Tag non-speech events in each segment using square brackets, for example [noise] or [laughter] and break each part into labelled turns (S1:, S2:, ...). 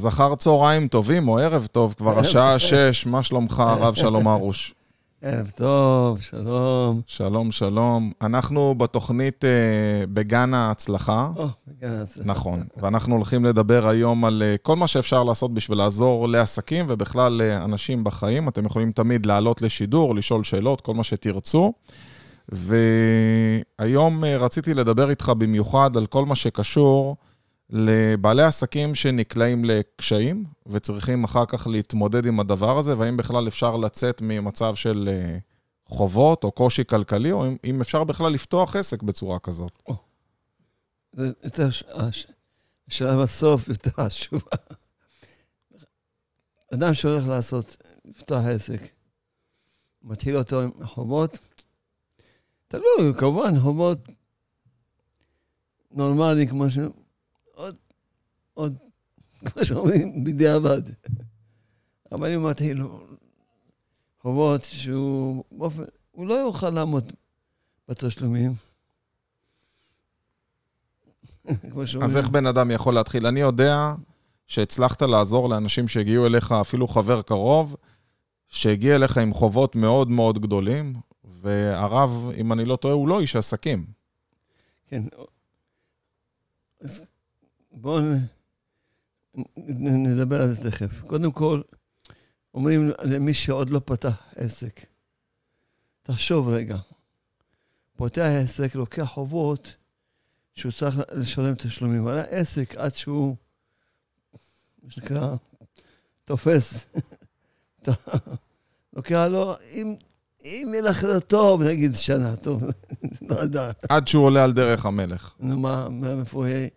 S1: אז אחר צהריים טובים או ערב טוב, כבר השעה שש, מה שלומך, הרב שלום ארוש?
S2: ערב טוב, שלום.
S1: שלום, שלום. אנחנו בתוכנית אה, בגן ההצלחה.
S2: או, בגן ההצלחה.
S1: נכון, ואנחנו הולכים לדבר היום על אה, כל מה שאפשר לעשות בשביל לעזור לעסקים ובכלל לאנשים בחיים. אתם יכולים תמיד לעלות לשידור, לשאול שאלות, כל מה שתרצו. והיום אה, רציתי לדבר איתך במיוחד על כל מה שקשור לבעלי עסקים שנקלעים לקשיים וצריכים אחר כך להתמודד עם הדבר הזה, והאם בכלל אפשר לצאת ממצב של אה, חובות או קושי כלכלי, או אם, אם אפשר בכלל לפתוח עסק בצורה כזאת.
S2: זה יותר, הש- השאלה בסוף יותר חשובה. אדם שהולך לעשות, לפתוח עסק, מתחיל אותו עם חובות, תלוי, כמובן, חובות נורמלי, כמו ש... עוד, כמו שאומרים, בדיעבד. אבל אם מתחיל חובות שהוא באופן, הוא לא יוכל לעמוד בתשלומים. [laughs]
S1: אז איך בן אדם יכול להתחיל? אני יודע שהצלחת לעזור לאנשים שהגיעו אליך, אפילו חבר קרוב, שהגיע אליך עם חובות מאוד מאוד גדולים, והרב, אם אני לא טועה, הוא לא איש עסקים.
S2: כן. אז בואו נדבר על זה תכף. קודם כל, אומרים למי שעוד לא פתח עסק, תחשוב רגע, פותח עסק, לוקח חובות שהוא צריך לשלם תשלומים על העסק עד שהוא, מה שנקרא, תופס. [laughs] לוקח לו, אם, אם ילך לו טוב, נגיד שנה, טוב, [laughs] לא יודע.
S1: עד שהוא עולה על דרך המלך.
S2: נו, מה, מאיפה יהיה?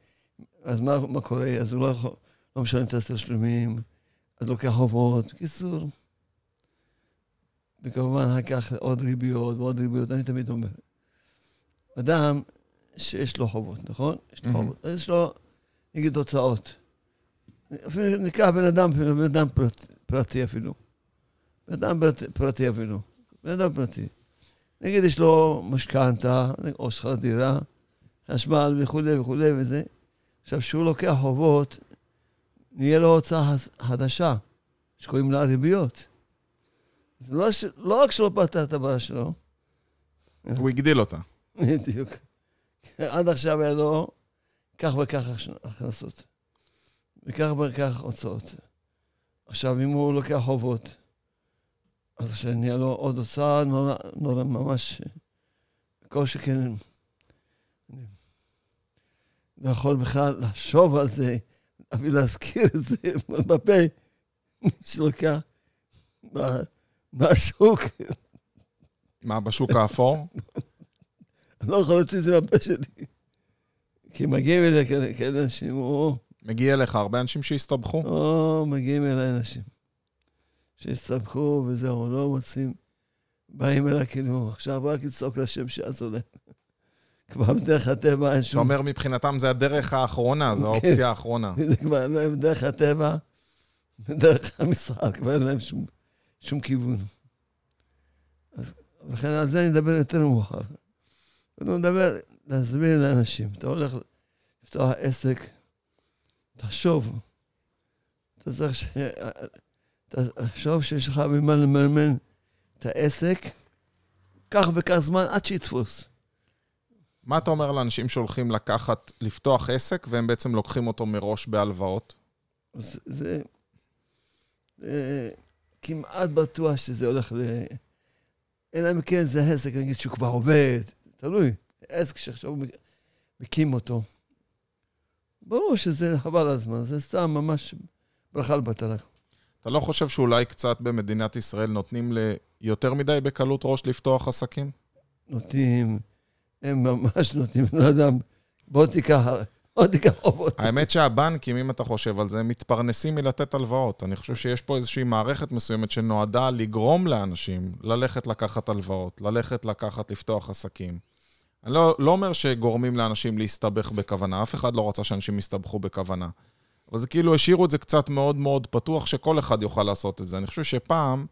S2: אז מה, מה קורה? אז הוא לא יכול, לא משלם את התשלומים, אז לוקח חובות. בקיצור, וכמובן, אחר כך עוד ריביות ועוד ריביות. אני תמיד אומר, אדם שיש לו חובות, נכון? יש לו
S1: מהמם.
S2: חובות. אז יש לו, נגיד, הוצאות. אפילו ניקח בן אדם, בן אדם פרט, פרטי אפילו. בן אדם פרט, פרטי אפילו. בן אדם פרטי. נגיד, יש לו משכנתה, או שכר דירה, חשמל וכולי וכולי וזה. עכשיו, כשהוא לוקח חובות, נהיה לו הוצאה חדשה, שקוראים לה ריביות. זה לא, ש... לא רק שלא פתר את הבעיה שלו,
S1: הוא הגדיל אותה.
S2: בדיוק. עד עכשיו היה לו כך וכך הכנסות, וכך וכך הוצאות. עכשיו, אם הוא לוקח חובות, אז שנהיה לו עוד הוצאה נורא, נורא ממש, כל שכן, לא יכול בכלל לחשוב על זה, אפילו להזכיר את זה בפה, מי שלוקח מה- מהשוק,
S1: מה, בשוק האפור?
S2: אני לא יכול להוציא את זה מהפה שלי. כי מגיעים אליי כאלה אנשים, או,
S1: מגיע אליך הרבה אנשים שהסתבכו.
S2: או, מגיעים אליי אנשים שהסתבכו וזהו, לא מוצאים, באים אליי כאילו, עכשיו רק לצעוק לשם שיעזור להם. כבר בדרך הטבע אין
S1: אתה
S2: שום...
S1: אומר מבחינתם זה הדרך האחרונה, זו
S2: כן.
S1: האופציה האחרונה. [laughs]
S2: זה כבר להם דרך הטבע, בדרך המשחק, כבר אין להם שום, שום כיוון. אז לכן על זה אני אדבר יותר מאוחר. אני מדבר, להסביר לאנשים, אתה הולך לפתוח עסק, תחשוב, אתה צריך ש... תחשוב שיש לך ממה לממן את העסק, כך וכך זמן עד שיתפוס.
S1: מה אתה אומר לאנשים שהולכים לקחת, לפתוח עסק, והם בעצם לוקחים אותו מראש בהלוואות?
S2: אז זה אה, כמעט בטוח שזה הולך ל... אלא אם כן זה עסק, נגיד, שהוא כבר עובד, תלוי. עסק שעכשיו מק- מקים אותו. ברור שזה חבל הזמן, זה סתם ממש ברכה לבטלה.
S1: אתה לא חושב שאולי קצת במדינת ישראל נותנים ליותר מדי בקלות ראש לפתוח עסקים?
S2: נוטים, הם ממש נוטים, לא יודע, בוא תיקח, בוא תיקח חובות.
S1: האמת שהבנקים, אם אתה חושב על זה, מתפרנסים מלתת הלוואות. אני חושב שיש פה איזושהי מערכת מסוימת שנועדה לגרום לאנשים ללכת לקחת הלוואות, ללכת לקחת לפתוח עסקים. אני לא, לא אומר שגורמים לאנשים להסתבך בכוונה, אף אחד לא רצה שאנשים יסתבכו בכוונה. אבל זה כאילו השאירו את זה קצת מאוד מאוד פתוח, שכל אחד יוכל לעשות את זה. אני חושב שפעם,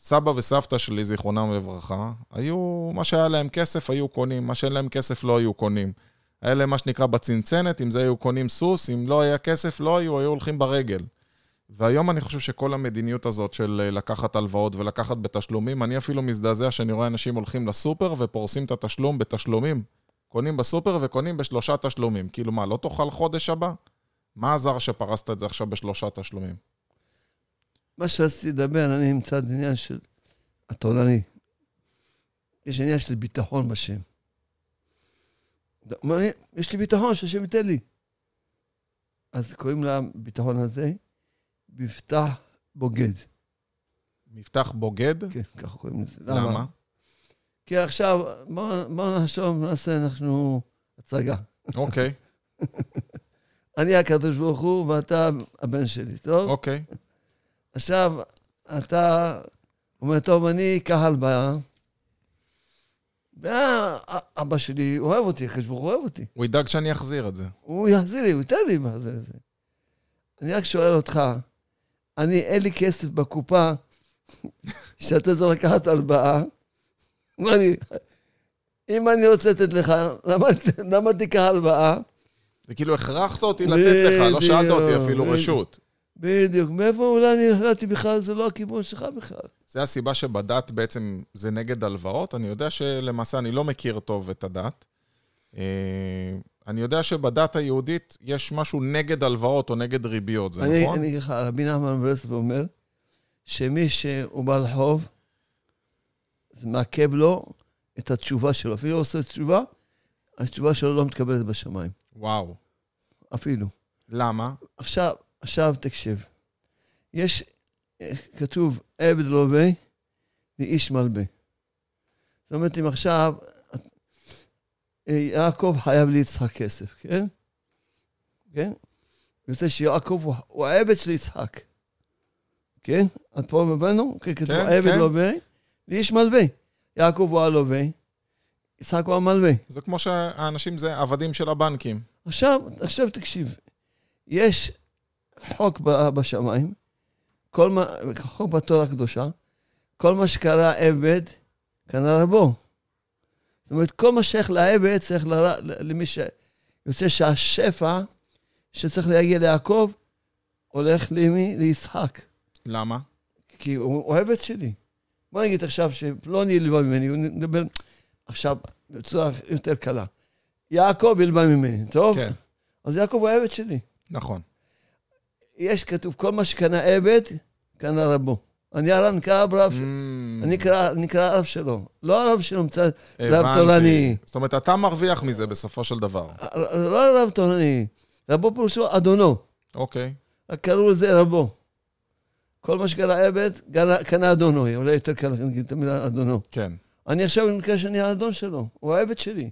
S1: סבא וסבתא שלי, זיכרונם לברכה, היו, מה שהיה להם כסף, היו קונים, מה שאין להם כסף, לא היו קונים. היה להם מה שנקרא בצנצנת, אם זה היו קונים סוס, אם לא היה כסף, לא היו, היו הולכים ברגל. והיום אני חושב שכל המדיניות הזאת של אה, לקחת הלוואות ולקחת בתשלומים, אני אפילו מזדעזע שאני רואה אנשים הולכים לסופר ופורסים את התשלום בתשלומים. קונים בסופר וקונים בשלושה תשלומים. כאילו מה, לא תאכל חודש הבא? מה עזר שפרסת את זה עכשיו בשלושה תשלומים?
S2: מה שרציתי לדבר, אני מצד עניין של התורני. יש עניין של ביטחון בשם. אומר יש לי ביטחון שהשם ייתן לי. אז קוראים לביטחון הזה מבטח בוגד.
S1: מבטח בוגד?
S2: כן, ככה קוראים לזה.
S1: למה?
S2: כי עכשיו, בואו נחשוב, נעשה אנחנו הצגה.
S1: אוקיי. [laughs]
S2: אני הקדוש ברוך הוא ואתה הבן שלי, טוב?
S1: אוקיי.
S2: עכשיו, אתה אומר, טוב, אני אקח הלוואה, ואבא שלי אוהב אותי, הקדוש ברוך הוא אוהב אותי.
S1: הוא ידאג שאני אחזיר את זה.
S2: הוא יחזיר לי, הוא ייתן לי מה זה. אני רק שואל אותך, אני, אין לי כסף בקופה [laughs] שאתה צריך לקחת הלוואה. אני, אם אני רוצה לתת לך, למה, למה תיקח הלוואה?
S1: זה כאילו הכרחת אותי לתת לך, לא שאלת אותי אפילו רשות.
S2: בדיוק. מאיפה אולי אני החלטתי בכלל, זה לא הכיוון שלך בכלל.
S1: זה הסיבה שבדת בעצם זה נגד הלוואות. אני יודע שלמעשה אני לא מכיר טוב את הדת. אה, אני יודע שבדת היהודית יש משהו נגד הלוואות או נגד ריביות, זה
S2: אני,
S1: נכון?
S2: אני אגיד לך, רבי נחמן ברסלב אומר, שמי שהוא בעל חוב, זה מעכב לו את התשובה שלו. אפילו הוא עושה תשובה, התשובה שלו לא מתקבלת בשמיים.
S1: וואו.
S2: אפילו.
S1: למה?
S2: עכשיו, עכשיו תקשיב. יש, כתוב, עבד לווה לאיש מלווה. זאת אומרת, אם עכשיו יעקב חייב ליצחק כסף, כן? כן? אני רוצה שיעקב הוא, הוא העבד של יצחק. כן? עד פה הבנו? כן, כתוב
S1: כן,
S2: עבד
S1: כן.
S2: לווה, לאיש מלווה. יעקב הוא הלווה, יצחק הוא המלווה.
S1: זה כמו שהאנשים זה עבדים של הבנקים.
S2: עכשיו, עכשיו תקשיב. יש חוק בשמיים, כל מה, חוק בתורה הקדושה, כל מה שקרה עבד, קנה רבו. זאת אומרת, כל מה שייך לעבד צריך ל, למי ש... יוצא שהשפע שצריך להגיע ליעקב, הולך למי? ליצחק.
S1: למה?
S2: כי הוא הוא עבד שלי. בוא נגיד עכשיו שפלוני ילווה ממני, הוא מדבר עכשיו בצורה יותר קלה. יעקב ילווה ממני, טוב?
S1: כן,
S2: אז יעקב הוא העבד שלי.
S1: נכון.
S2: יש כתוב, כל מה שקנה עבד, קנה רבו. אני הרב נקרא רב,
S1: Mm,
S2: אני נקרא- הרב שלו. לא הרב שלו מצד רב. תורני.
S1: זאת אומרת, אתה מרוויח מזה בסופו של דבר.
S2: לא רב תורני. רבו פירושו אדונו.
S1: אוקיי.
S2: רק קראו לזה רבו. כל מה שקנה עבד, קנה- אדונו. אולי יותר קל להגיד את המילה אדונו.
S1: כן.
S2: אני עכשיו במקרה שאני האדון שלו, הוא העבד שלי.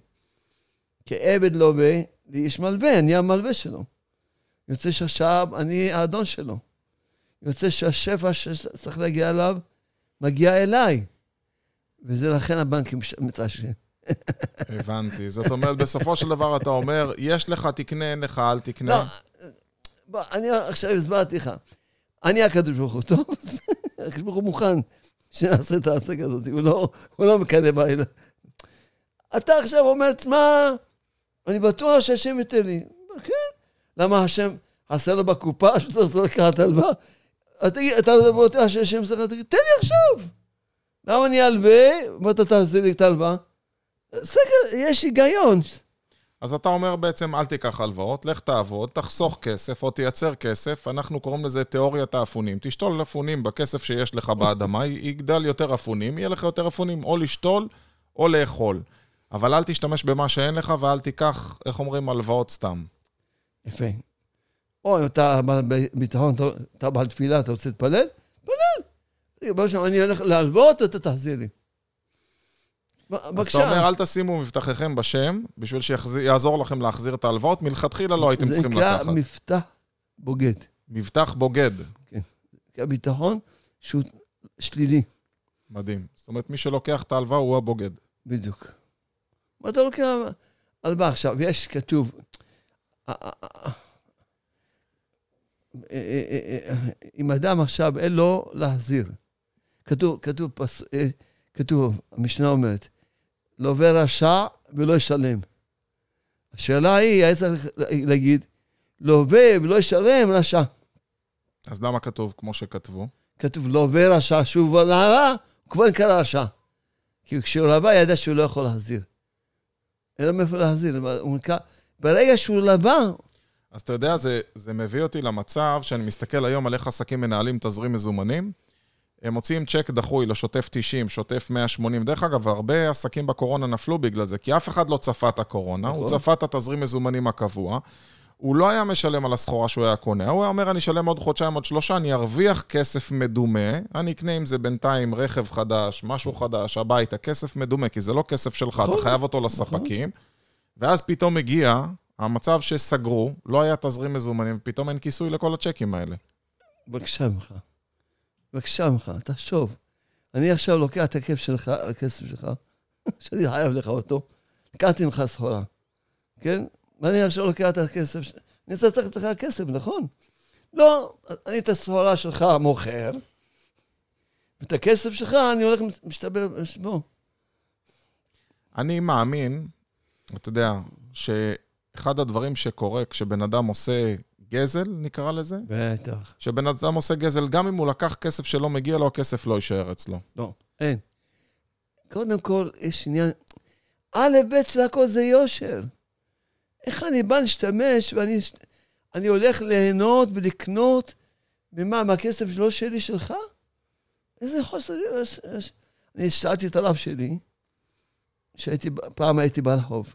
S2: כעבד לווה, לאיש מלווה, אני המלווה שלו. יוצא שעכשיו אני האדון שלו. יוצא שהשפע שצריך להגיע אליו, מגיע אליי. וזה לכן הבנקים מתעשרים.
S1: הבנתי. זאת אומרת, בסופו של דבר אתה אומר, יש לך, תקנה, אין לך, אל תקנה.
S2: לא, בוא, אני עכשיו הסברתי לך. אני הקדוש ברוך הוא, טוב? [laughs] הקדוש ברוך הוא מוכן שנעשה את ההצגה הזאת, הוא לא, הוא לא מקנא בעילה. אתה עכשיו אומר, תשמע, אני בטוח שהשם ייתן לי. כן. למה השם חסר לו בקופה שצריך לקחת הלוואה? אז תגיד, אתה בטוח שהשם צריך לתת, תן לי עכשיו. למה אני אלווה ואתה תעשה לי את ההלוואה? סקר, יש היגיון.
S1: אז אתה אומר בעצם, אל תיקח הלוואות, לך תעבוד, תחסוך כסף או תייצר כסף, אנחנו קוראים לזה תיאוריית האפונים. תשתול אפונים בכסף שיש לך באדמה, יגדל יותר אפונים, יהיה לך יותר אפונים או לשתול או לאכול. אבל אל תשתמש במה שאין לך ואל תיקח, איך אומרים, הלוואות סתם.
S2: יפה. או אתה בעל ביטחון, אתה- בעל תפילה, אתה רוצה להתפלל? תפלל. בוא שם, אני הולך להלוות, אתה תחזיר לי. ב-
S1: אז אתה
S2: בבקשה.
S1: אומר, אל תשימו מבטחיכם בשם, בשביל שיעזור לכם להחזיר את ההלוואות, מלכתחילה לא הייתם צריכים
S2: זה
S1: לקחת.
S2: נקרא מבטח בוגד.
S1: מבטח בוגד.
S2: כי הביטחון שהוא שלילי,
S1: מדהים. זאת אומרת, מי שלוקח את ההלוואה הוא הבוגד.
S2: בדיוק. מה אתה לוקח הלוואה עכשיו? יש כתוב, אם אדם עכשיו אין לו להחזיר, כתוב, אה, כתוב, המשנה אומרת, לווה רשע ולא ישלם. השאלה היא, היה צריך להגיד, לווה ולא ישלם רשע.
S1: אז למה כתוב כמו שכתבו?
S2: כתוב לווה רשע, שוב לרע, הוא כבר נקרא רשע. כי כשהוא לבא, ידע שהוא לא יכול להחזיר. אין לו מאיפה להחזיר. הוא נקרא, ברגע שהוא לבא,
S1: אז אתה יודע, זה, זה מביא אותי למצב שאני מסתכל היום על איך עסקים מנהלים תזרים מזומנים. הם מוציאים צ'ק דחוי לשוטף 90, שוטף 180. דרך אגב, הרבה עסקים בקורונה נפלו בגלל זה, כי אף אחד לא צפה את הקורונה,
S2: נכון.
S1: הוא צפה את התזרים מזומנים הקבוע. הוא לא היה משלם על הסחורה שהוא היה קונה, הוא היה אומר, אני אשלם עוד חודשיים, עוד שלושה, אני ארוויח כסף מדומה, אני אקנה עם זה בינתיים רכב חדש, משהו חדש, הביתה, כסף מדומה, כי זה לא כסף שלך,
S2: נכון.
S1: אתה חייב אותו לספקים. ואז פתאום הגיע המצב שסגרו, לא היה תזרים מזומנים, ופתאום אין כיסוי לכל הצ'קים האלה.
S2: בבקשה ממך. בבקשה ממך, תחשוב. אני עכשיו לוקח את הכסף שלך, הכסף שלך, [laughs] שאני חייב לך אותו, לקחתי ממך סחורה, כן? ואני עכשיו לוקח את הכסף, אני צריך לתת לך כסף, נכון? לא, אני את הסחורה שלך מוכר, ואת הכסף שלך אני הולך ומשתבר בשמו.
S1: אני מאמין, אתה יודע, שאחד הדברים שקורה כשבן אדם עושה גזל, נקרא לזה,
S2: בטח.
S1: שבן אדם עושה גזל, גם אם הוא לקח כסף שלא מגיע לו, הכסף לא יישאר אצלו.
S2: לא, אין. קודם כל, יש עניין, א', ב' של הכל זה יושר. איך אני בא להשתמש ואני אני הולך ליהנות ולקנות, ממה, מהכסף שלא שלי, שלך? איזה חוסר... אני שאלתי את הרב שלי, שהייתי, פעם הייתי ברחוב,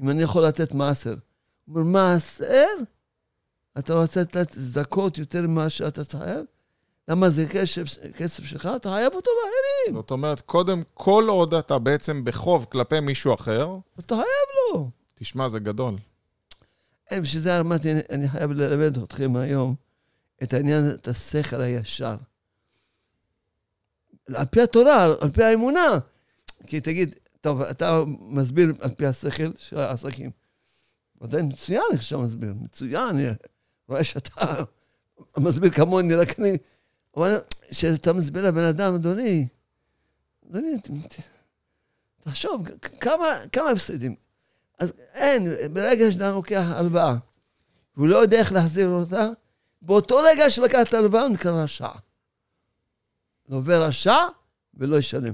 S2: אם אני יכול לתת מעשר. הוא אומר, מעשר? אתה רוצה לתת צדקות יותר ממה שאתה חייב? למה זה כסף, כסף שלך? אתה חייב אותו לאחרים.
S1: זאת אומרת, קודם, כל עוד אתה בעצם בחוב כלפי מישהו אחר,
S2: אתה חייב לו.
S1: תשמע, זה גדול.
S2: בשביל זה אמרתי, אני חייב ללמד אתכם היום את העניין, את השכל הישר. על פי התורה, על פי האמונה. כי תגיד, טוב, אתה מסביר על פי השכל של העסקים. ודאי מצוין איך שאתה מסביר, מצוין, אני רואה שאתה מסביר כמוני, רק אני... אבל כשאתה מסביר לבן אדם, אדוני, אדוני, תחשוב, כמה, כמה הפסדים. אז אין, ברגע שאתה לוקח הלוואה, והוא לא יודע איך להחזיר אותה, באותו רגע שלקח את ההלוואה הוא נקרא רשע. לווה רשע ולא ישלם.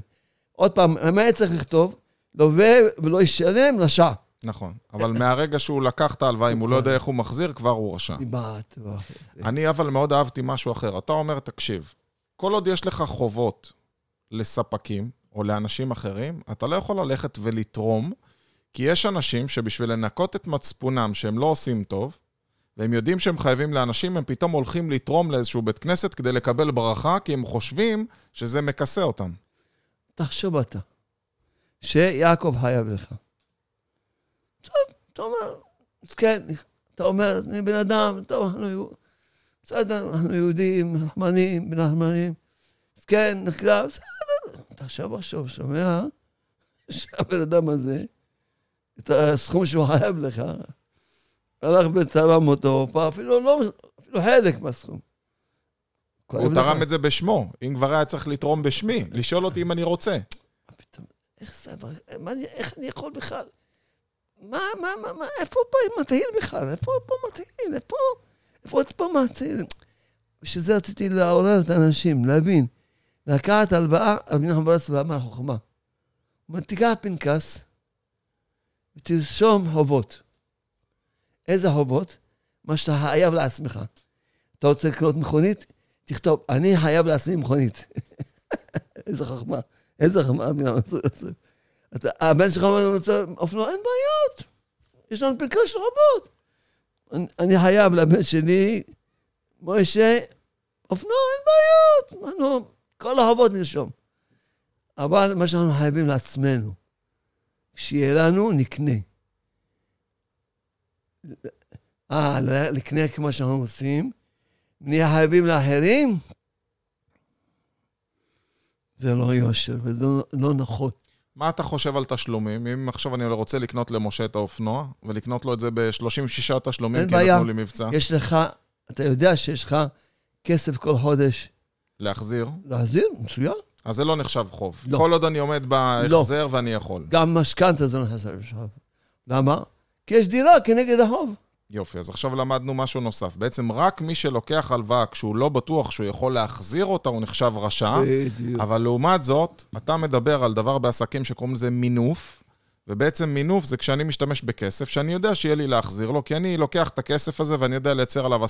S2: עוד פעם, מה היה צריך לכתוב? לווה ולא ישלם, רשע.
S1: נכון. אבל מהרגע שהוא לקח את ההלוואה, אם הוא לא יודע איך הוא מחזיר, כבר הוא רשע. אני אבל מאוד אהבתי משהו אחר. אתה אומר, תקשיב, כל עוד יש לך חובות לספקים או לאנשים אחרים, אתה לא יכול ללכת ולתרום, כי יש אנשים שבשביל לנקות את מצפונם שהם לא עושים טוב, והם יודעים שהם חייבים לאנשים, הם פתאום הולכים לתרום לאיזשהו בית כנסת כדי לקבל ברכה, כי הם חושבים שזה מכסה אותם.
S2: תחשוב אתה, שיעקב חייב לך. טוב, אתה אומר, מסכן, אתה אומר, אני בן אדם, טוב, אנחנו בסדר, אנחנו יהודים, נחמנים, בנחמנים, מסכן, נחקר, בסדר. אתה עכשיו שומע שהבן אדם הזה, את הסכום שהוא חייב לך, הלך ותרם אותו, אפילו לא, אפילו חלק מהסכום.
S1: הוא. תרם את זה בשמו, אם כבר היה צריך לתרום בשמי, לשאול אותי אם אני רוצה.
S2: איך זה עבר? איך אני יכול בכלל? מה, מה, מה, מה, איפה פה מתחיל בכלל? איפה פה מתחיל? איפה, איפה פה מתחיל? בשביל זה רציתי לעורר את האנשים, להבין. לקחת הלוואה, רבי נחמן ברס ואמר חוכמה. הוא אומר, תיקח פנקס ותרשום חובות. איזה חובות? מה שאתה חייב לעצמך. אתה רוצה לקנות מכונית? תכתוב, אני חייב לעצמי מכונית. [laughs] איזה חוכמה. איזה נחמן ברס. אתה- הבן שלך אומר, אני רוצה אופנוע, אין בעיות. יש לנו פנקס של חובות. אני, אני חייב לבן שלי, מוישה, אופנוע, אין בעיות. אנחנו, כל החובות נרשום. אבל מה שאנחנו חייבים לעצמנו, שיהיה לנו, נקנה. אה, לקנה כמו שאנחנו עושים, נהיה חייבים לאחרים, זה לא יושר וזה לא, לא נכון.
S1: מה אתה חושב על תשלומים? אם עכשיו אני רוצה לקנות למשה את האופנוע, ולקנות לו את זה ב-36 תשלומים, כי
S2: בעיה.
S1: נתנו לי מבצע,
S2: יש לך, אתה יודע שיש לך כסף כל חודש
S1: להחזיר,
S2: להחזיר, מצוין.
S1: אז זה לא נחשב חוב.
S2: לא.
S1: כל עוד אני עומד בהחזר ואני יכול.
S2: גם משכנתה זה לא נכנס עכשיו. למה? כי יש דירה כנגד החוב.
S1: יופי, אז עכשיו למדנו משהו נוסף. בעצם רק מי שלוקח הלוואה כשהוא לא בטוח שהוא יכול להחזיר אותה, הוא נחשב רשע.
S2: בדיוק.
S1: אבל לעומת זאת, אתה מדבר על דבר בעסקים שקוראים לזה מינוף, ובעצם מינוף זה כשאני משתמש בכסף, שאני יודע שיהיה לי להחזיר לו, כי אני לוקח את הכסף הזה ואני יודע לייצר עליו 10%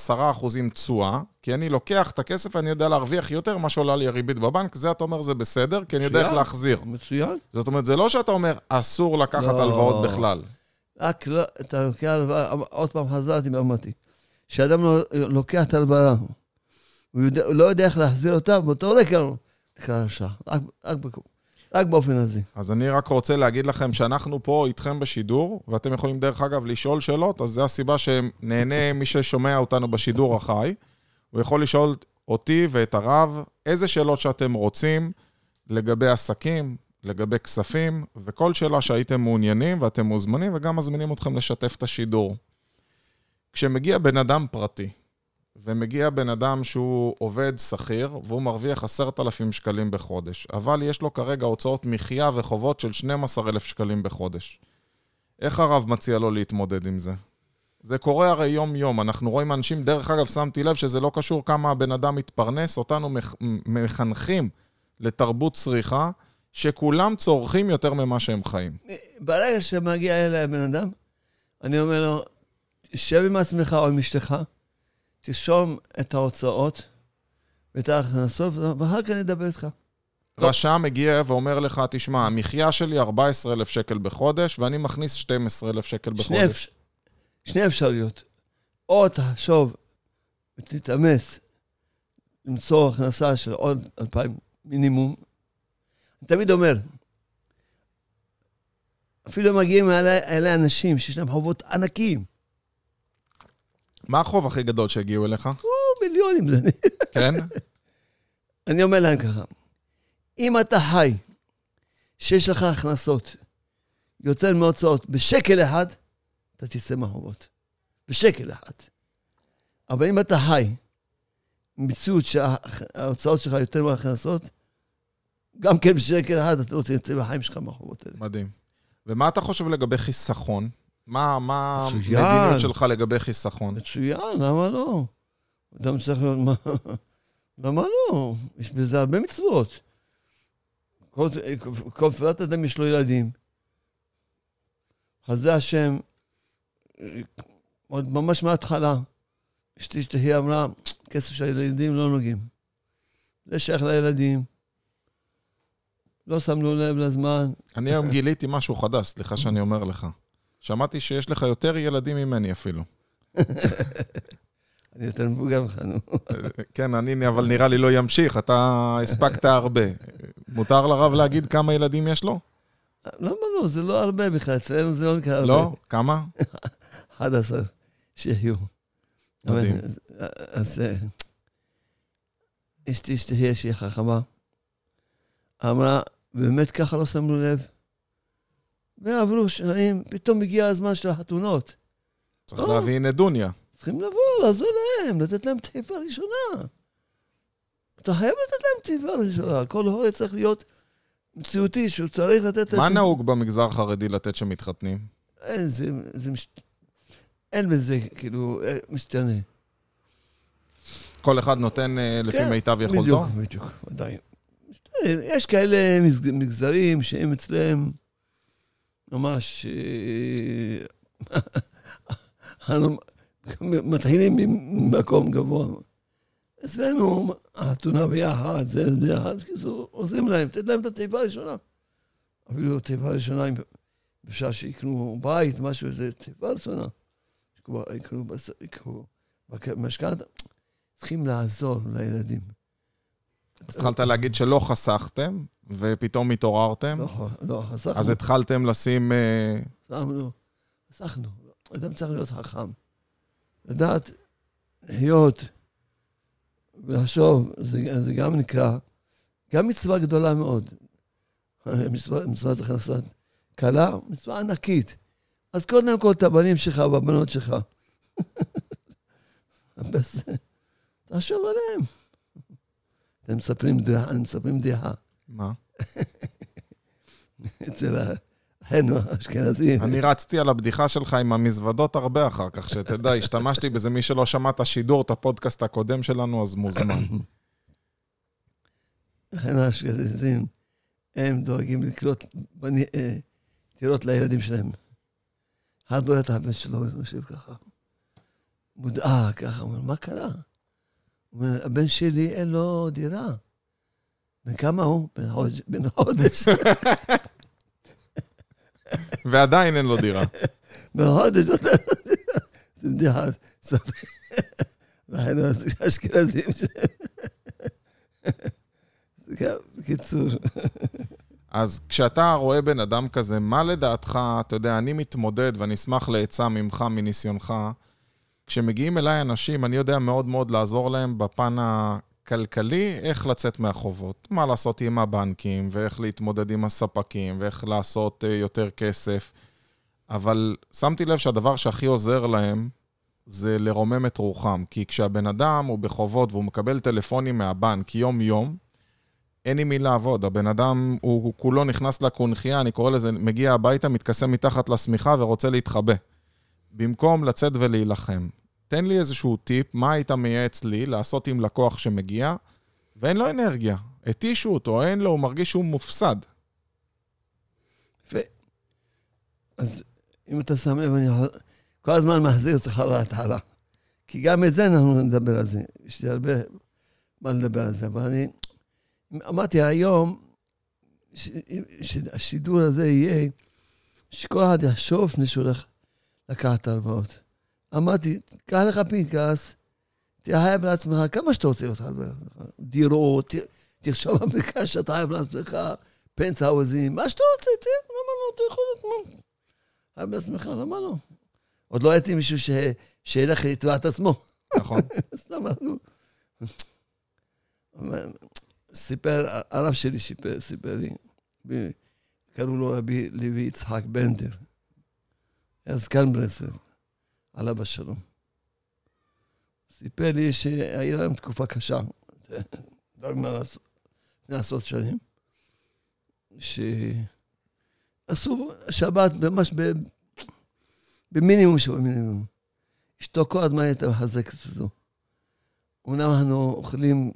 S1: תשואה, כי אני לוקח את הכסף ואני יודע להרוויח יותר ממה שעולה לי הריבית בבנק, זה אתה אומר זה בסדר, כי אני יודע איך. להחזיר.
S2: מצוין.
S1: זאת אומרת, זה לא שאתה אומר, אסור לקחת
S2: לא.
S1: הלוואות בכלל.
S2: רק לא, אתה לוקח הלוואה, עוד פעם חזרתי ואמרתי, כשאדם לא- לוקח את ההלוואה, הוא יודע- לא יודע איך להחזיר אותה, באותו רגע הוא נקרא רשע. רק, רק, בכ- רק באופן הזה.
S1: אז אני רק רוצה להגיד לכם שאנחנו פה איתכם בשידור, ואתם יכולים דרך אגב לשאול שאלות, אז זו הסיבה שנהנה מי ששומע אותנו בשידור החי. הוא יכול לשאול אותי ואת הרב איזה שאלות שאתם רוצים לגבי עסקים, לגבי כספים, וכל שאלה שהייתם מעוניינים ואתם מוזמנים, וגם מזמינים אתכם לשתף את השידור. כשמגיע בן אדם פרטי, ומגיע בן אדם שהוא עובד שכיר, והוא מרוויח עשרת אלפים שקלים בחודש, אבל יש לו כרגע הוצאות מחיה וחובות של 12,000 שקלים בחודש. איך הרב מציע לו להתמודד עם זה? זה קורה הרי יום-יום, אנחנו רואים אנשים, דרך אגב, שמתי לב שזה לא קשור כמה הבן אדם מתפרנס, אותנו מח- מחנכים לתרבות צריכה, שכולם צורכים יותר ממה שהם חיים.
S2: ברגע שמגיע אליי הבן אדם, אני אומר לו, תשב עם עצמך או עם אשתך, תרשום את ההוצאות ואת ההכנסות, ואחר כך אני אדבר איתך.
S1: רשם מגיע ואומר לך, תשמע, המחיה שלי 14,000 שקל בחודש, ואני מכניס 12,000 שקל
S2: שני,
S1: בחודש.
S2: אפ... שני אפשרויות. או תחשוב ותתאמץ למצוא הכנסה של עוד 2,000 מינימום. אני תמיד אומר, אפילו מגיעים אליי, אליי אנשים שיש להם חובות ענקיים,
S1: מה החוב הכי גדול שהגיעו אליך?
S2: או מיליונים זה.
S1: כן? [laughs]
S2: אני אומר להם ככה, אם אתה חי, שיש לך הכנסות יותר מהוצאות בשקל אחד, אתה תצא מהחובות. בשקל אחד. אבל אם אתה חי מציאות שההוצאות שלך יותר מההכנסות, גם כן בשקל אחד אתה לא תצא מהחיים שלך מהחובות האלה.
S1: מדהים. ומה אתה חושב לגבי חיסכון? מה. המדיניות שלך לגבי חיסכון?
S2: מצוין, למה לא? אדם צריך להיות, מה... [laughs] למה לא? יש בזה הרבה מצוות. כל, כל פרט אדם יש לו ילדים. חסדי השם, עוד ממש מההתחלה, אשתי שתהי אמרה, כסף של הילדים לא נוגעים. זה שייך לילדים. לא שמנו לב לזמן.
S1: אני היום גיליתי משהו חדש, סליחה שאני אומר לך. שמעתי שיש לך יותר ילדים ממני אפילו. [laughs]
S2: אני יותר מבוגר ממך, נו. [laughs]
S1: כן, אני, אבל נראה לי לא ימשיך, אתה הספקת הרבה. מותר לרב להגיד כמה ילדים יש לו?
S2: למה לא? זה לא הרבה בכלל, אצלנו זה לא נקרא הרבה.
S1: לא? כמה? [laughs]
S2: 11 שיהיו.
S1: מדהים.
S2: אז- אה, אשתי שתהיה שהיא חכמה, אמרה, באמת ככה לא שמנו לב? ועברו שנים, פתאום הגיע הזמן של החתונות.
S1: צריך
S2: לא.
S1: להביא נדוניה.
S2: צריכים לבוא, לעזור להם, לתת להם תחיפה ראשונה. אתה חייב לתת להם תחיפה ראשונה. כל הורה צריך להיות מציאותי, שהוא צריך לתת...
S1: מה
S2: את-
S1: נהוג במגזר החרדי לתת שמתחתנים?
S2: אין, זה, זה מש... אין בזה, כאילו, אה, משתנה.
S1: כל אחד נותן אה, לפי
S2: כן,
S1: מיטב יכולתו?
S2: בדיוק, בדיוק, ודאי. יש כאלה מגז- מגזרים שהם אצלם ממש... אה, [laughs] מתחילים ממקום גבוה. אצלנו, החתונה ביחד, זה ביחד, כאילו, עוזרים להם, תת להם את התיבה הראשונה. אפילו תיבה ראשונה, אם אפשר שיקנו בית, משהו, זה תיבה ראשונה. בס- יקנו משכנתה. צריכים לעזור לילדים.
S1: אז התחלת להגיד שלא חסכתם, ופתאום התעוררתם,
S2: לא, לא, חסכנו.
S1: אז התחלתם לשים... אה,
S2: חסכנו, חסכנו. אדם צריך להיות חכם. לדעת לחיות ולחשוב, זה, זה גם נקרא, גם מצווה גדולה מאוד. [laughs] מצווה, מצוות הכנסת קלה, מצווה ענקית. אז קודם כל את הבנים שלך והבנות שלך. [laughs] תחשוב עליהם. אתם מספרים דעה, הם מספרים דעה.
S1: מה? [laughs]
S2: אצל אחינו האשכנזים.
S1: אני רצתי על הבדיחה שלך עם המזוודות הרבה אחר כך, שתדע, השתמשתי בזה, מי שלא שמע את השידור, את הפודקאסט הקודם שלנו, אז מוזמן. [coughs]
S2: אחינו האשכנזים, הם דואגים לקלוט אה, דירות לילדים שלהם. אחד רואה את הבן שלו, הוא יושב ככה, מודאג ככה, אומר, מה קרה? הוא אומר, הבן שלי אין לו דירה. בן כמה הוא? בן חודש. בן חודש. [laughs]
S1: ועדיין אין לו דירה. [laughs]
S2: בן חודש. לא יודע. [laughs] זה בדיחה. אנחנו אשכנזים ש... בקיצור.
S1: אז כשאתה רואה בן אדם כזה, מה לדעתך, אתה יודע, אני מתמודד ואני אשמח לעצה ממך, מניסיונך. כשמגיעים אליי אנשים, אני יודע מאוד מאוד לעזור להם בפן הכלכלי, איך לצאת מהחובות. מה לעשות עם הבנקים, ואיך להתמודד עם הספקים, ואיך לעשות אה, יותר כסף. אבל שמתי לב שהדבר שהכי עוזר להם זה לרומם את רוחם. כי כשהבן אדם הוא בחובות והוא מקבל טלפונים מהבנק יום-יום, אין עם מי לעבוד. הבן אדם, הוא, הוא כולו נכנס לקונכייה, אני קורא לזה, מגיע הביתה, מתכסה מתחת לשמיכה ורוצה להתחבא. במקום לצאת ולהילחם. תן לי איזשהו טיפ, מה היית מייעץ לי לעשות עם לקוח שמגיע, ואין לו אנרגיה. התישו אותו, אין לו, הוא מרגיש שהוא מופסד.
S2: יפה. אז אם אתה שם לב, אני כל הזמן מחזיר אותך להתחלה. כי גם את זה אנחנו נדבר על זה. יש לי הרבה מה לדבר על זה, אבל אני אמרתי היום, ש- שהשידור הזה יהיה, שכל אחד יחשוב לפני שהוא הולך לקחת הלוואות. אמרתי, קח לך פנקס, תהיה חייב לעצמך כמה שאתה רוצה להיות חייב לעצמך. דירות, ת- תחשוב בפנקס שאתה חייב לעצמך, פנטהאוזים, מה שאתה רוצה, תהיה, למה לא? אתה יכול להיות, מה? חייב לעצמך, למה לא? עוד לא הייתי מישהו ש... שילך לתבוע את עצמו.
S1: נכון? [laughs]
S2: אז למה לא? סיפר, הרב שלי סיפר, סיפר לי, קראו לו רבי לוי יצחק בנדר. היה זקן ברסלב, עליו בשלום. סיפר לי שהיה להם תקופה קשה, [laughs] דרגנו לעשות- שנים, שעשו שבת ממש ב... במינימום שבמינימום. אשתו כל הזמן הייתה מחזקת אותו. אומנם אנחנו אוכלים,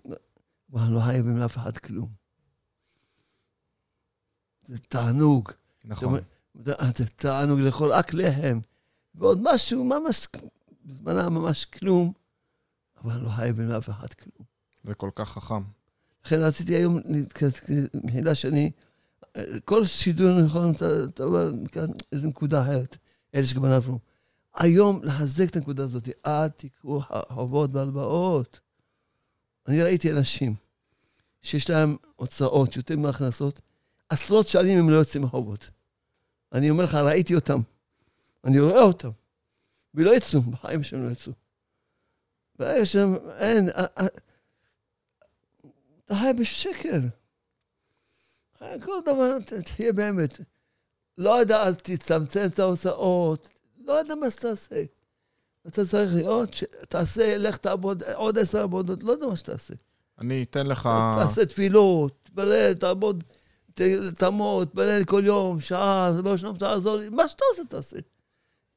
S2: אבל אנחנו לא חייבים לאף אחד כלום. זה תענוג.
S1: נכון.
S2: תענוג לאכול רק לחם. ועוד משהו, ממש, בזמנה ממש כלום, אבל לא חייבים לאף אחד כלום.
S1: זה כל כך חכם.
S2: לכן רציתי היום, מחילה שאני, כל שידור אני יכול לתת איזו נקודה אחרת, אלה שכבר נפלו. היום לחזק את הנקודה הזאת, אל תיקחו חובות והלוואות. אני ראיתי אנשים שיש להם הוצאות יותר מהכנסות, עשרות שנים הם לא יוצאים מחובות. אני אומר לך, ראיתי אותם. אני רואה אותם. ולא יצאו, בחיים שהם לא יצאו. ברגע שהם, אין, אתה חי בשקר. כל דבר, תהיה באמת. לא יודע, אז תצמצם את ההוצאות, לא יודע מה שתעשה. אתה צריך להיות, תעשה, לך תעבוד עוד עשר עבודות, לא יודע מה שתעשה.
S1: אני אתן לך...
S2: תעשה תפילות, תתפלל, תעבוד, תעמוד, תתפלל כל יום, שעה, לא שלום, תעזור לי, מה שאתה עושה, תעשה.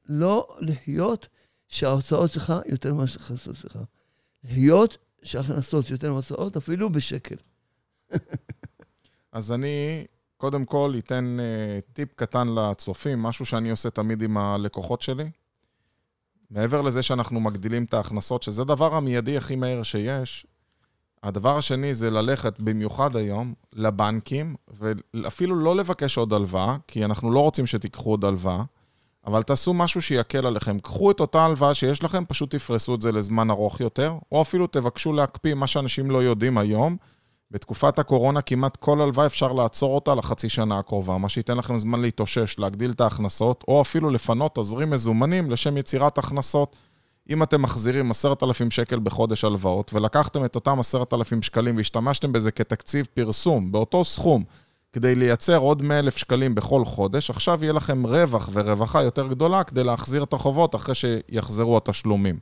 S2: לא להיות שההוצאות שלך יותר ממה שההכנסות שלך. להיות שההכנסות יותר מההוצאות, אפילו בשקל. [laughs]
S1: אז אני קודם כל אתן uh, טיפ קטן לצופים, משהו שאני עושה תמיד עם הלקוחות שלי. מעבר לזה שאנחנו מגדילים את ההכנסות, שזה הדבר המיידי הכי מהר שיש, הדבר השני זה ללכת במיוחד היום לבנקים, ואפילו לא לבקש עוד הלוואה, כי אנחנו לא רוצים שתיקחו עוד הלוואה, אבל תעשו משהו שיקל עליכם. קחו את אותה הלוואה שיש לכם, פשוט תפרסו את זה לזמן ארוך יותר, או אפילו תבקשו להקפיא מה שאנשים לא יודעים היום. בתקופת הקורונה כמעט כל הלוואה אפשר לעצור אותה לחצי שנה הקרובה, מה שייתן לכם זמן להתאושש, להגדיל את ההכנסות, או אפילו לפנות תזרים מזומנים לשם יצירת הכנסות. אם אתם מחזירים 10,000 שקל בחודש הלוואות, ולקחתם את אותם 10,000 שקלים והשתמשתם בזה כתקציב פרסום, באותו סכום, כדי לייצר עוד 100,000 שקלים בכל חודש, עכשיו יהיה לכם רווח ורווחה יותר גדולה כדי להחזיר את החובות אחרי שיחזרו התשלומים.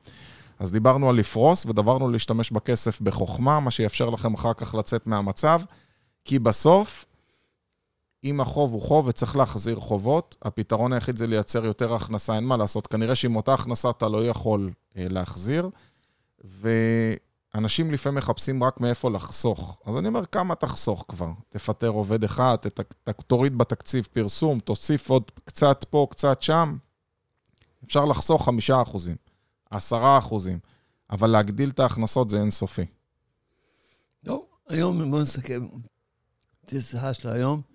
S1: אז דיברנו על לפרוס ודברנו להשתמש בכסף בחוכמה, מה שיאפשר לכם אחר כך לצאת מהמצב, כי בסוף אם החוב הוא חוב וצריך להחזיר חובות, הפתרון היחיד זה לייצר יותר הכנסה, אין מה לעשות. כנראה שעם אותה הכנסה אתה לא יכול אה, להחזיר, ואנשים לפעמים מחפשים רק מאיפה לחסוך. אז אני אומר, כמה תחסוך כבר? תפטר עובד אחד, ת, תוריד בתקציב פרסום, תוסיף עוד קצת פה, קצת שם. אפשר לחסוך חמישה אחוזים, עשרה אחוזים, אבל להגדיל את ההכנסות זה אינסופי.
S2: טוב, היום בואו נסכם השיחה של היום.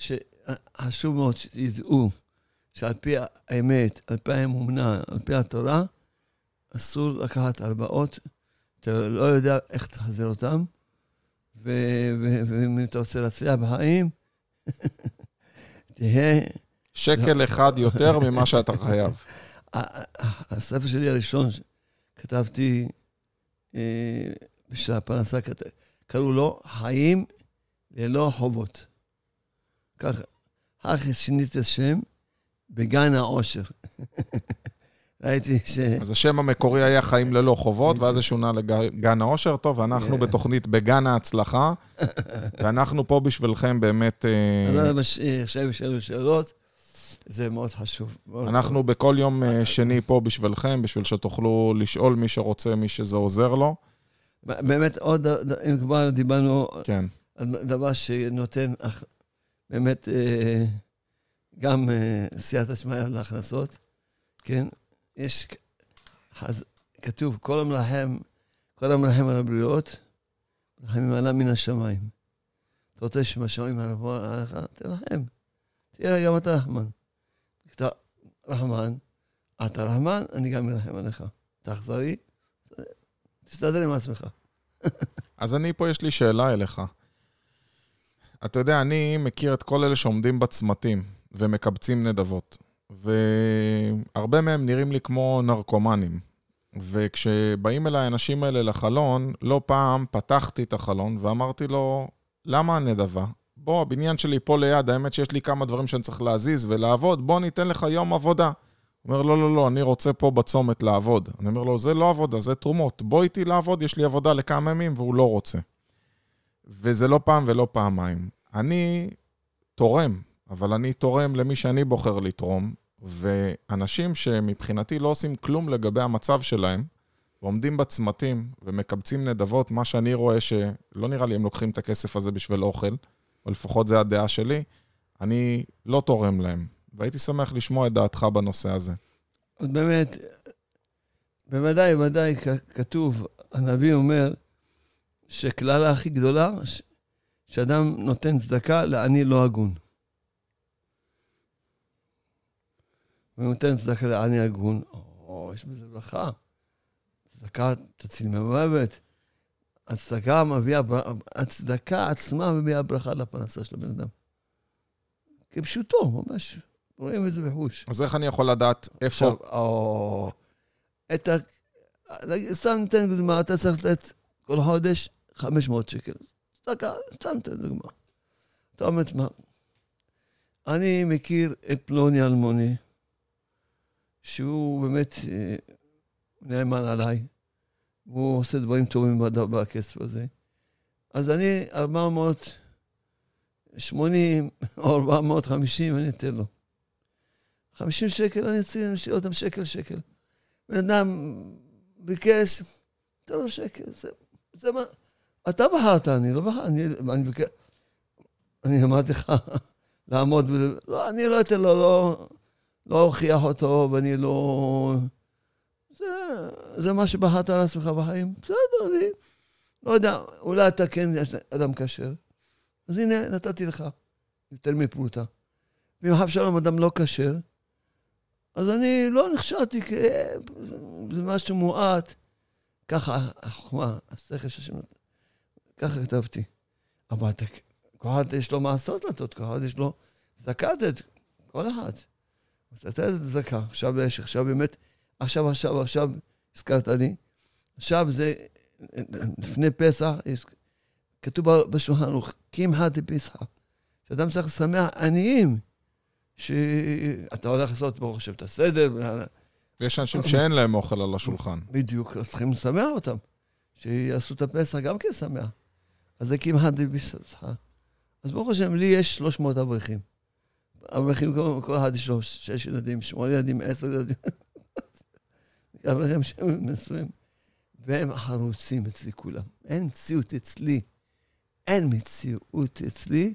S2: שחשוב מאוד שידעו שעל פי האמת, על פי האמונה, על פי התורה, אסור לקחת הלוואות, אתה לא יודע איך תחזיר אותן, ואם אתה רוצה להצליח בחיים, [laughs] תהיה...
S1: שקל אחד יותר ממה שאתה חייב. [laughs]
S2: הספר שלי הראשון, כתבתי אה, בשביל הפרנסה, קראו לו חיים ללא חובות. ככה. אחר כך שינית השם בגן העושר. [laughs] ראיתי ש...
S1: אז השם המקורי היה חיים ללא חובות, [laughs] ואז זה שונה לגן העושר. טוב, ואנחנו כן. בתוכנית בגן ההצלחה, [laughs] ואנחנו פה בשבילכם באמת...
S2: אה, אז עכשיו יש לנו שאלות. זה מאוד חשוב.
S1: אנחנו בכל יום אה, שני פה בשבילכם, בשביל שתוכלו לשאול מי שרוצה, מי שזה עוזר לו.
S2: באמת, עוד, אם כבר דיברנו, כן. דבר שנותן באמת אה, גם אה, סייעתא שמיא להכנסות, כן? יש, אז כתוב, כל המלחם, כל המלחם על הבריות, מלחמים עלה מן השמיים. אתה רוצה שבשמיים יבוא עליך, תלחם. תהיה גם אתה רחמן. אתה רחמן, אתה רחמן, אני גם מלחם עליך. אתה אכזרי, תסתדר עם עצמך. [laughs]
S1: אז אני, פה יש לי שאלה אליך. אתה יודע, אני מכיר את כל אלה שעומדים בצמתים ומקבצים נדבות, והרבה מהם נראים לי כמו נרקומנים. וכשבאים אליי האנשים האלה לחלון, לא פעם פתחתי את החלון ואמרתי לו, למה הנדבה? בוא, הבניין שלי פה ליד, האמת שיש לי כמה דברים שאני צריך להזיז ולעבוד, בוא ניתן לך יום עבודה. הוא אומר, לא, לא, לא, אני רוצה פה בצומת לעבוד. אני אומר לו, זה לא עבודה, זה תרומות. בוא איתי לעבוד, יש לי עבודה לכמה ימים, והוא לא רוצה. וזה לא פעם ולא פעמיים. אני תורם, אבל אני תורם למי שאני בוחר לתרום, ואנשים שמבחינתי לא עושים כלום לגבי המצב שלהם, ועומדים בצמתים ומקבצים נדבות, מה שאני רואה שלא נראה לי הם לוקחים את הכסף הזה בשביל אוכל, או לפחות זו הדעה שלי, אני לא תורם להם. והייתי שמח לשמוע את דעתך בנושא הזה.
S2: באמת, בוודאי, בוודאי כתוב, הנביא אומר, שקללה הכי גדולה, שאדם נותן צדקה לעני לא הגון. הוא נותן צדקה לעני הגון, או, יש בזה ברכה. צדקה תציל ממוות. הצדקה מביאה, הצדקה עצמה מביאה ברכה לפרנסה של הבן אדם. כפשוטו, ממש, רואים את זה בחוש.
S1: אז איך אני יכול לדעת איפה... עכשיו,
S2: או... את ה... סתם ניתן דוגמה, אתה צריך לתת כל חודש 500 שקל. צדקה, סתם את הדוגמה. אתה אומר, מה, אני מכיר את פלוני אלמוני, שהוא באמת אה, נאמן עליי, והוא עושה דברים טובים בכסף הזה. אז אני 480 [laughs] או 450, אני אתן לו. 50 שקל אני אציע, אשאיר אותם שקל, שקל. בן אדם ביקש, תן לו שקל, זה, זה מה... אתה בחרת, אני לא בחרתי, אני, אני, בק... אני אמרתי לך [laughs] לעמוד, ב... לא, אני לא אתן לו, לא, לא אוכיח אותו, ואני לא... זה, זה מה שבחרת על עצמך בחיים. בסדר, אני לא יודע, אולי אתה כן אדם כשר. אז הנה, נתתי לך יותר מפרוטה. ואם חב שלום אדם לא כשר, אז אני לא נכשלתי, כי זה משהו מועט. ככה החוכמה, השכל שהשם נותן. ככה כתבתי. אבל אתה, כל אחד יש לו מעשות לתת, כל אחד יש לו צדקה לתת, כל אחד. לתת את צדקה. עכשיו יש, עכשיו באמת, עכשיו, עכשיו, עכשיו, הזכרת לי, עכשיו זה, לפני פסח, כתוב בשולחן ערוך, קמחא דפסחא. שאדם צריך לשמח עניים, שאתה הולך לעשות ברוך השם את הסדר.
S1: ויש אנשים שאין להם אוכל על השולחן.
S2: בדיוק, אז צריכים לשמח אותם. שיעשו את הפסח גם כן שמח. אז זה כמעט דבשרך. אז ברוך השם, לי יש 300 אברכים. אברכים, כל, אחד יש לו שש ילדים, שמונה ילדים, עשר ילדים. [laughs] אברכים שהם נשואים. והם חרוצים אצלי כולם. אין מציאות אצלי. אין מציאות אצלי.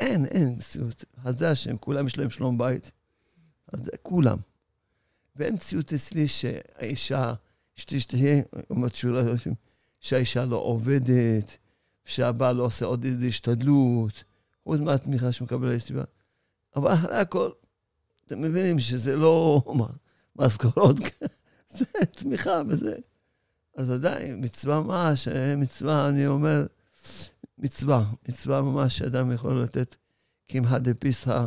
S2: אין, אין מציאות. אז זה השם, כולם יש להם שלום בית. אז כולם. ואין מציאות אצלי שהאישה, אשתי שתהיה, אומרת שולה, שהאישה לא עובדת, שהבעל לא עושה עוד איזו השתדלות, חוץ מהתמיכה שמקבל הישיבה. אבל אחרי הכל, אתם מבינים שזה לא [laughs] משכורות, [laughs] זה תמיכה וזה. אז ודאי, מצווה ממש, מצווה, אני אומר, מצווה, מצווה ממש שאדם יכול לתת קמחא דפיסחא.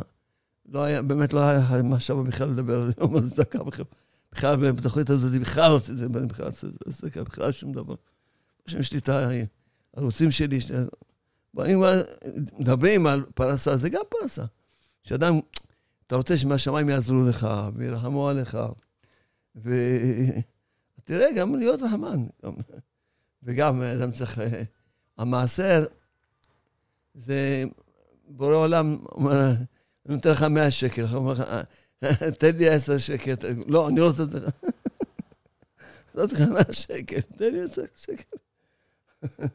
S2: לא היה, באמת לא היה משהו בכלל לדבר על יום הצדקה בכלל. בכלל, בתוכנית הזאת, בכלל רציתי בכלל צדקה, בכלל שום דבר. יש שליטה, הערוצים שלי, באים, מדברים על פרנסה, זה גם פרנסה. שאדם, אתה רוצה שמהשמיים יעזרו לך וירחמו עליך. ותראה, גם להיות רחמן. וגם אדם צריך... המעשר, זה בורא עולם אומר, אני נותן לך 100 שקל, הוא אומר לך, תן לי 10 שקל. לא, אני לא רוצה לתת [laughs] לך. נתתי לך 100 שקל, תן לי 10 שקל. [laughs]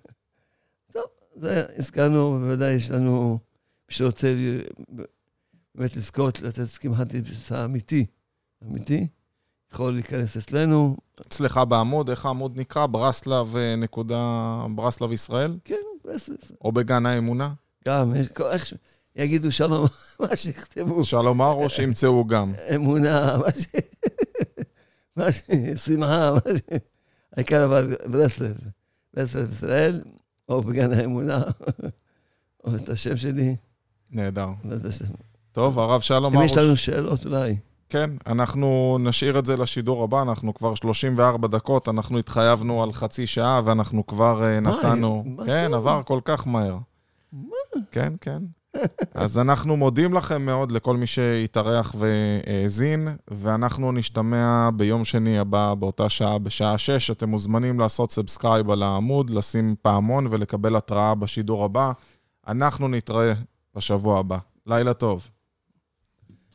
S2: זה הזכרנו, בוודאי יש לנו, מי שרוצה באמת לזכות, לתת כמעט טיפסה אמיתי, אמיתי, יכול להיכנס אצלנו.
S1: אצלך בעמוד, איך העמוד נקרא? ברסלב אה, נקודה, ברסלב ישראל?
S2: כן, ברסלב.
S1: או בגן האמונה?
S2: גם, איך ש... יגידו שלום, [laughs] מה שיכתבו.
S1: שלום הר או שימצאו גם?
S2: אמונה, [laughs] מה ש... מה ש... שמחה, מה ש... העיקר אבל ברסלב. ברסלב ישראל, או בגן האמונה, או את השם שלי.
S1: נהדר. טוב, הרב שלום
S2: ארוש. אם יש לנו שאלות אולי.
S1: כן, אנחנו נשאיר את זה לשידור הבא, אנחנו כבר 34 דקות, אנחנו התחייבנו על חצי שעה ואנחנו כבר אה, נתנו... מה? כן, עבר כל כך מהר.
S2: מה?
S1: כן, כן. אז אנחנו מודים לכם מאוד לכל מי שהתארח והאזין, ואנחנו נשתמע ביום שני הבא באותה שעה, בשעה 6. אתם מוזמנים לעשות subscribe על העמוד, לשים פעמון ולקבל התראה בשידור הבא. אנחנו נתראה בשבוע הבא. לילה טוב.